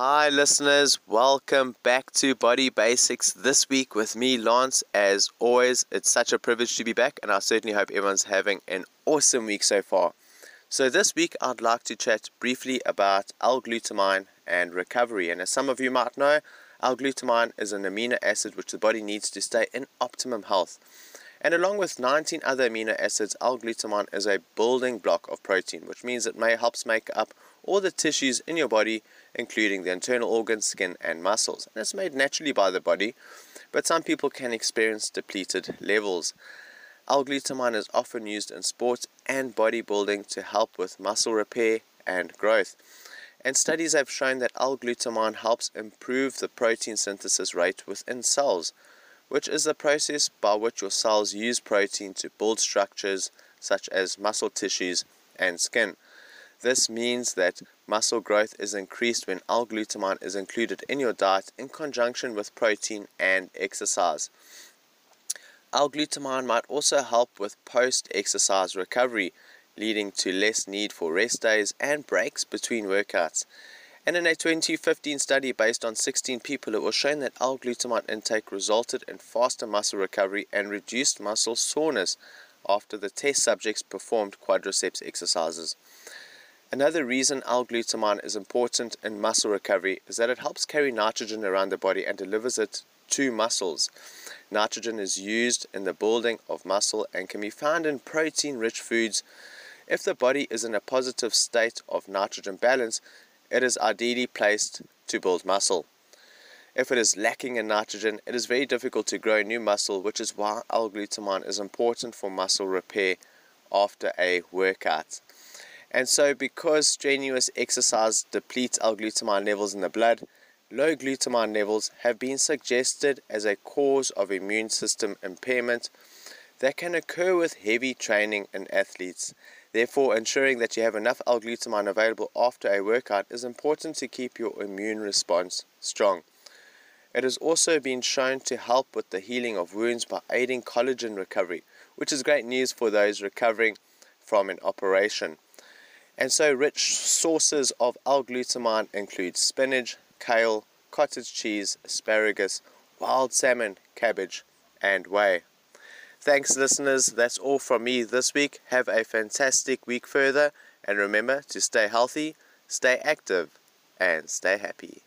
Hi, listeners. Welcome back to Body Basics this week with me, Lance. As always, it's such a privilege to be back, and I certainly hope everyone's having an awesome week so far. So, this week I'd like to chat briefly about L glutamine and recovery. And as some of you might know, L glutamine is an amino acid which the body needs to stay in optimum health. And along with 19 other amino acids, L glutamine is a building block of protein, which means it may helps make up all the tissues in your body including the internal organs, skin, and muscles. And it's made naturally by the body, but some people can experience depleted levels. L-glutamine is often used in sports and bodybuilding to help with muscle repair and growth. And studies have shown that L-glutamine helps improve the protein synthesis rate within cells, which is the process by which your cells use protein to build structures such as muscle tissues and skin. This means that muscle growth is increased when L-glutamine is included in your diet in conjunction with protein and exercise. L-glutamine might also help with post-exercise recovery, leading to less need for rest days and breaks between workouts. And in a 2015 study based on 16 people, it was shown that L-glutamine intake resulted in faster muscle recovery and reduced muscle soreness after the test subjects performed quadriceps exercises. Another reason L-glutamine is important in muscle recovery is that it helps carry nitrogen around the body and delivers it to muscles. Nitrogen is used in the building of muscle and can be found in protein-rich foods. If the body is in a positive state of nitrogen balance, it is ideally placed to build muscle. If it is lacking in nitrogen, it is very difficult to grow new muscle, which is why L-glutamine is important for muscle repair after a workout. And so, because strenuous exercise depletes L-glutamine levels in the blood, low glutamine levels have been suggested as a cause of immune system impairment that can occur with heavy training in athletes. Therefore, ensuring that you have enough L-glutamine available after a workout is important to keep your immune response strong. It has also been shown to help with the healing of wounds by aiding collagen recovery, which is great news for those recovering from an operation. And so rich sources of L-glutamine include spinach, kale, cottage cheese, asparagus, wild salmon, cabbage, and whey. Thanks, listeners. That's all from me this week. Have a fantastic week further, and remember to stay healthy, stay active, and stay happy.